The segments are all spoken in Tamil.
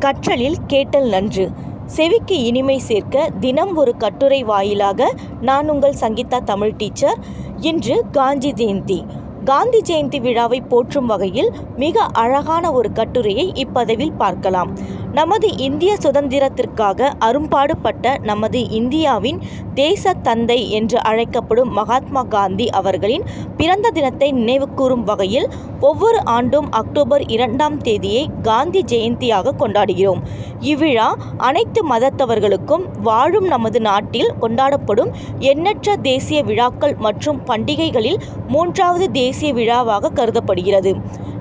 கற்றலில் கேட்டல் நன்று. செவிக்கு இனிமை சேர்க்க தினம் ஒரு கட்டுரை வாயிலாக நான் உங்கள் சங்கீதா தமிழ் டீச்சர். இன்று காந்தி ஜெயந்தி. காந்தி ஜெயந்தி விழாவை போற்றும் வகையில் மிக அழகான ஒரு கட்டுரையை இப்பதவில் பார்க்கலாம். நமது இந்திய சுதந்திரத்திற்காக அரும்பாடுபட்ட நமது இந்தியாவின் தேச தந்தை என்று அழைக்கப்படும் மகாத்மா காந்தி அவர்களின் பிறந்த தினத்தை நினைவுகூரும் வகையில் ஒவ்வொரு ஆண்டும் அக்டோபர் இரண்டாம் தேதியை காந்தி ஜெயந்தியாக கொண்டாடுகிறோம். இவ்விழா அனைத்து மதத்தவர்களுக்கும் வாழும் நமது நாட்டில் கொண்டாடப்படும் எண்ணற்ற தேசிய விழாக்கள் மற்றும் பண்டிகைகளில் மூன்றாவது தேசிய விழாவாக கருதப்படுகிறது.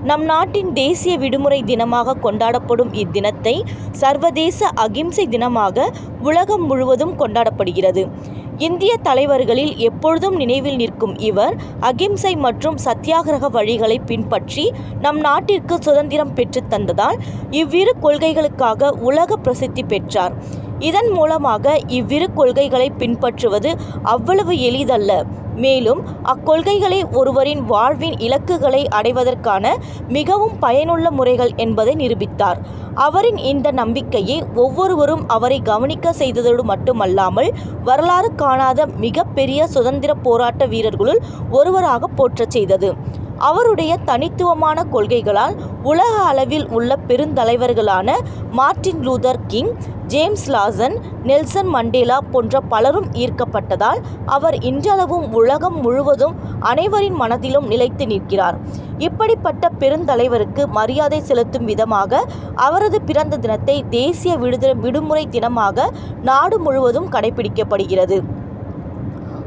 நம் நாட்டின் தேசிய விடுமுறை தினமாக கொண்டாடப்படும் இத்தினத்தை சர்வதேச அகிம்சை தினமாக உலகம் முழுவதும் கொண்டாடப்படுகிறது. இந்திய தலைவர்களில் எப்பொழுதும் நினைவில் நிற்கும் இவர் அகிம்சை மற்றும் சத்தியாகிரக வழிகளை பின்பற்றி நம் நாட்டிற்கு சுதந்திரம் பெற்றுத் தந்ததால் இவ்விரு கொள்கைகளுக்காக உலக பிரசித்தி பெற்றார். இதன் மூலமாக இவ்விரு கொள்கைகளை பின்பற்றுவது அவ்வளவு எளிதல்ல. மேலும் அக்கொள்கைகளை ஒருவரின் வாழ்வின் இலக்குகளை அடைவதற்கான மிகவும் பயனுள்ள முறைகள் என்பதை நிரூபித்தார். அவரின் இந்த நம்பிக்கையை ஒவ்வொருவரும் அவரை கவனிக்க செய்ததோடு மட்டுமல்லாமல் வரலாறு காணாத மிகப்பெரிய பெரிய சுதந்திர போராட்ட வீரர்களுள் ஒருவராக போற்றச் செய்தது. அவருடைய தனித்துவமான கொள்கைகளால் உலக அளவில் உள்ள பெருந்தலைவர்களான Martin Luther King James Lawson Nelson Mandela போன்ற பலரும் ஈர்க்கப்பட்டதால் அவர் இன்றளவும் உலகம் முழுவதும் அனைவரின் மனதிலும் நிலைத்து நிற்கிறார். இப்படிப்பட்ட பெருந்தலைவருக்கு மரியாதை செலுத்தும் விதமாக அவரது பிறந்த தினத்தை தேசிய விடுதலை விடுமுறை தினமாக நாடு முழுவதும் கடைபிடிக்கப்படுகிறது.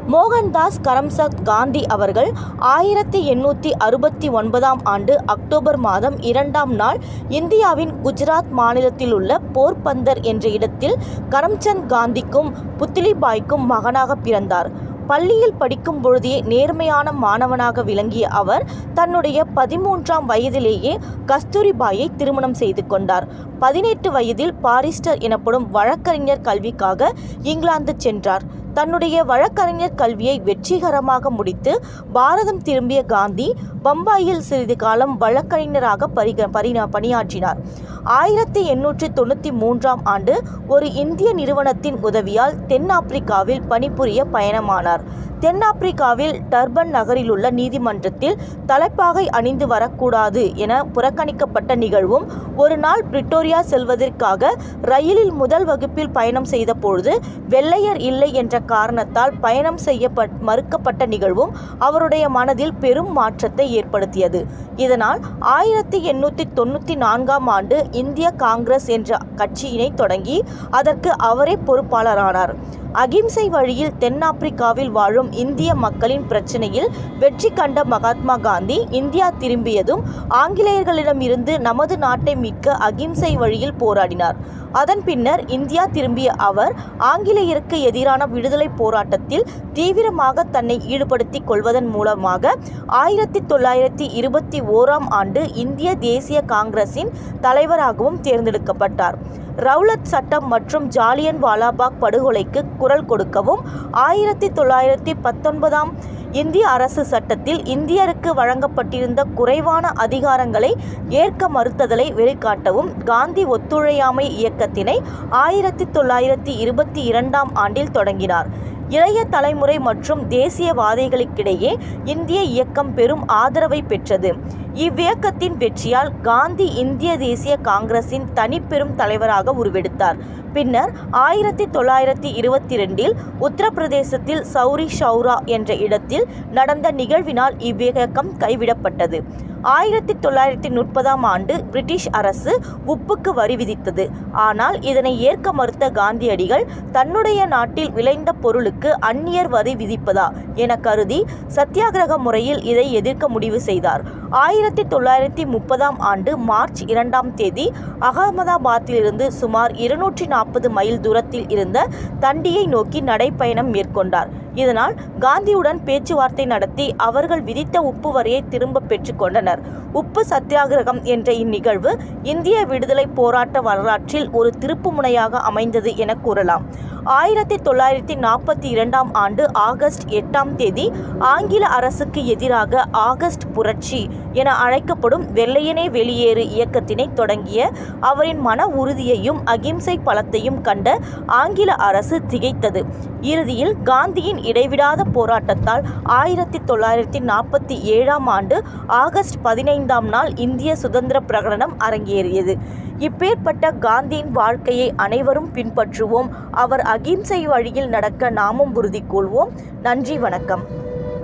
மோகன்தாஸ் கரம்சந்த் காந்தி அவர்கள் ஆயிரத்தி எண்ணூற்றி அறுபத்தி ஒன்பதாம் ஆண்டு அக்டோபர் மாதம் இரண்டாம் நாள் இந்தியாவின் குஜராத் மாநிலத்திலுள்ள போர்பந்தர் என்ற இடத்தில் கரம்சந்த் காந்திக்கும் புத்லிபாய்க்கும் மகனாக பிறந்தார். பள்ளியில் படிக்கும் பொழுதே நேர்மையான மாணவனாக விளங்கிய அவர் தன்னுடைய பதிமூன்றாம் வயதிலேயே கஸ்தூரிபாயை திருமணம் செய்து கொண்டார். பதினெட்டு வயதில் பாரிஸ்டர் எனப்படும் வழக்கறிஞர் கல்விக்காக இங்கிலாந்து சென்றார். தன்னுடைய வழக்கறிஞர் கல்வியை வெற்றிகரமாக முடித்து பாரதம் திரும்பிய காந்தி பம்பாயில் சிறிது காலம் வழக்கறிஞராக பரிக பரிணா பணியாற்றினார். ஆயிரத்தி எண்ணூற்றி தொண்ணூற்றி மூன்றாம் ஆண்டு ஒரு இந்திய நிறுவனத்தின் உதவியால் தென்னாப்பிரிக்காவில் பணிபுரிய பயணமானார். தென்னாப்பிரிக்காவில் டர்பன் நகரிலுள்ள நீதிமன்றத்தில் தலைப்பாகை அணிந்து வரக்கூடாது என புறக்கணிக்கப்பட்ட நிகழ்வும் ஒரு நாள் பிரிட்டோரியா செல்வதற்காக ரயிலில் முதல் வகுப்பில் பயணம் செய்த பொழுது வெள்ளையர் இல்லை என்ற காரணத்தால் பயணம் செய்ய மறுக்கப்பட்ட நிகழ்வும் அவருடைய மனதில் பெரும் மாற்றத்தை ஏற்படுத்தியது. இதனால் ஆயிரத்தி எண்ணூற்றி தொண்ணூற்றி நான்காம் ஆண்டு இந்திய காங்கிரஸ் என்ற கட்சியினை தொடங்கி அதற்கு அவரே பொறுப்பாளரானார். அகிம்சை வழியில் தென்னாப்பிரிக்காவில் வாழும் இந்திய மக்களின் பிரச்சனையில் வெற்றி கண்ட மகாத்மா காந்தி இந்தியா திரும்பியதும் ஆங்கிலேயர்களிடமிருந்து நமது நாட்டை மீட்க அகிம்சை வழியில் போராடினார். அதன் பின்னர் இந்தியா திரும்பிய அவர் ஆங்கிலேயருக்கு எதிரான விடுதலை போராட்டத்தில் தீவிரமாக தன்னை ஈடுபடுத்திக் கொள்வதன் மூலமாக ஆயிரத்தி தொள்ளாயிரத்தி இருபத்தி ஓராம் ஆண்டு இந்திய தேசிய காங்கிரசின் தலைவராகவும் தேர்ந்தெடுக்கப்பட்டார். ரௌலத் சட்டம் மற்றும் ஜாலியன் வாலாபாக் படுகொலைக்கு குரல் கொடுக்கவும் ஆயிரத்தி தொள்ளாயிரத்தி பத்தொன்பதாம் இந்திய அரசு சட்டத்தில் இந்தியருக்கு வழங்கப்பட்டிருந்த குறைவான அதிகாரங்களை ஏற்க மறுத்ததலை வெளிக்காட்டவும் காந்தி ஒத்துழையாமை இயக்கத்தினை ஆயிரத்தி தொள்ளாயிரத்தி இருபத்தி இரண்டாம் ஆண்டில் தொடங்கினார். இளைய தலைமுறை மற்றும் தேசியவாதிகளுக்கிடையே இந்திய இயக்கம் பெரும் ஆதரவை பெற்றது. இவ்வியக்கத்தின் வெற்றியால் காந்தி இந்திய தேசிய காங்கிரசின் தனிப்பெரும் தலைவராக உருவெடுத்தார். பின்னர் ஆயிரத்தி தொள்ளாயிரத்தி இருபத்தி ரெண்டில் உத்தரப்பிரதேசத்தில் சௌரி சௌரா என்ற இடத்தில் நடந்த நிகழ்வினால் இவ்வியக்கம் கைவிடப்பட்டது. ஆயிரத்தி தொள்ளாயிரத்தி முப்பதாம் ஆண்டு பிரிட்டிஷ் அரசு உப்புக்கு வரி விதித்தது. ஆனால் இதனை ஏற்க மறுத்த காந்தியடிகள் தன்னுடைய நாட்டில் விளைந்த பொருளுக்கு அந்நியர் வரி விதிப்பதா என கருதி சத்தியாகிரக முறையில் இதை எதிர்க்க முடிவு செய்தார். ஆயிரத்தி தொள்ளாயிரத்தி முப்பதாம் ஆண்டு மார்ச் இரண்டாம் தேதி அகமதாபாத்திலிருந்து சுமார் இருநூற்றி நாற்பது மைல் தூரத்தில் இருந்த தண்டியை நோக்கி நடைப்பயணம் மேற்கொண்டார். இதனால் காந்தியுடன் பேச்சுவார்த்தை நடத்தி அவர்கள் விதித்த உப்பு வரியை திரும்ப பெற்றுக்கொண்டனர் உப்பு சத்தியாகிரகம் என்ற இந்நிகழ்வு இந்திய விடுதலை போராட்ட வரலாற்றில் ஒரு திருப்புமுனையாக அமைந்தது என கூறலாம். ஆயிரத்தி தொள்ளாயிரத்தி நாற்பத்தி இரண்டாம் ஆண்டு ஆகஸ்ட் எட்டாம் தேதி ஆங்கில அரசுக்கு எதிராக ஆகஸ்ட் புரட்சி என அழைக்கப்படும் வெள்ளையனே வெளியேறு இயக்கத்தினை தொடங்கிய அவரின் மன உறுதியையும் அகிம்சை பலத்தையும் கண்ட ஆங்கில அரசு திகைத்தது. இறுதியில் காந்தியின் இடைவிடாத போராட்டத்தால் ஆயிரத்தி தொள்ளாயிரத்தி நாற்பத்தி ஏழாம் ஆண்டு ஆகஸ்ட் பதினைந்தாம் நாள் இந்திய சுதந்திர பிரகடனம் அரங்கேறியது. இப்பேற்பட்ட காந்தியின் வாழ்க்கையை அனைவரும் பின்பற்றுவோம் அவர் அகிம்சை வழியில் நடக்க நாமும் உறுதி கொள்வோம். நன்றி வணக்கம்.